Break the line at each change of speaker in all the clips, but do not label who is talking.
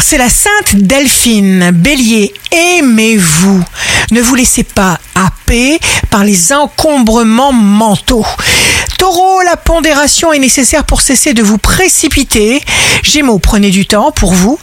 c'est la Sainte Delphine. Bélier, aimez-vous. Ne vous laissez pas happer par les encombrements mentaux. Taureau, la pondération est nécessaire pour cesser de vous précipiter. Gémeaux, prenez du temps pour vous.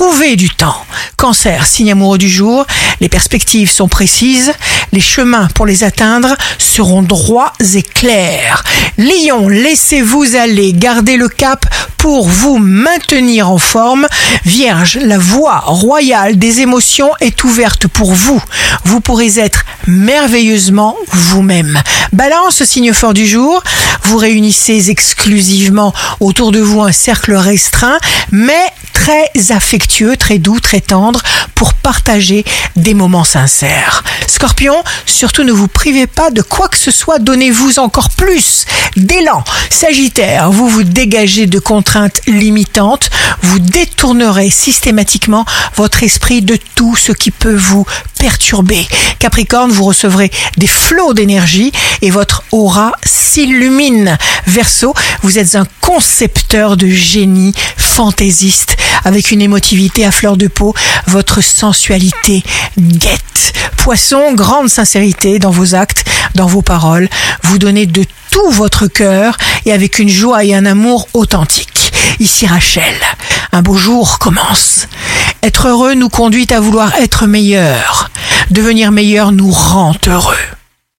Trouvez du temps. Cancer, signe amoureux du jour. Les perspectives sont précises. Les chemins pour les atteindre seront droits et clairs. Lion, laissez-vous aller. Gardez le cap pour vous maintenir en forme. Vierge, la voie royale des émotions est ouverte pour vous. Vous pourrez être merveilleusement vous-même. Balance, signe fort du jour. Vous réunissez exclusivement autour de vous un cercle restreint, mais très affectueux, très doux, très tendre pour partager des moments sincères. Scorpion, surtout ne vous privez pas de quoi que ce soit, donnez-vous encore plus d'élan. Sagittaire, vous vous dégagez de contraintes limitantes, vous détournerez systématiquement votre esprit de tout ce qui peut vous perturber. Capricorne, vous recevrez des flots d'énergie et votre aura s'illumine. Verseau, vous êtes un concepteur de génie fantaisiste avec une émotivité à fleur de peau, votre sensualité guette. Poisson, grande sincérité dans vos actes, dans vos paroles, vous donnez de tout votre cœur et avec une joie et un amour authentique. Ici Rachel, un beau jour commence. Être heureux nous conduit à vouloir être meilleur. Devenir meilleur nous rend heureux.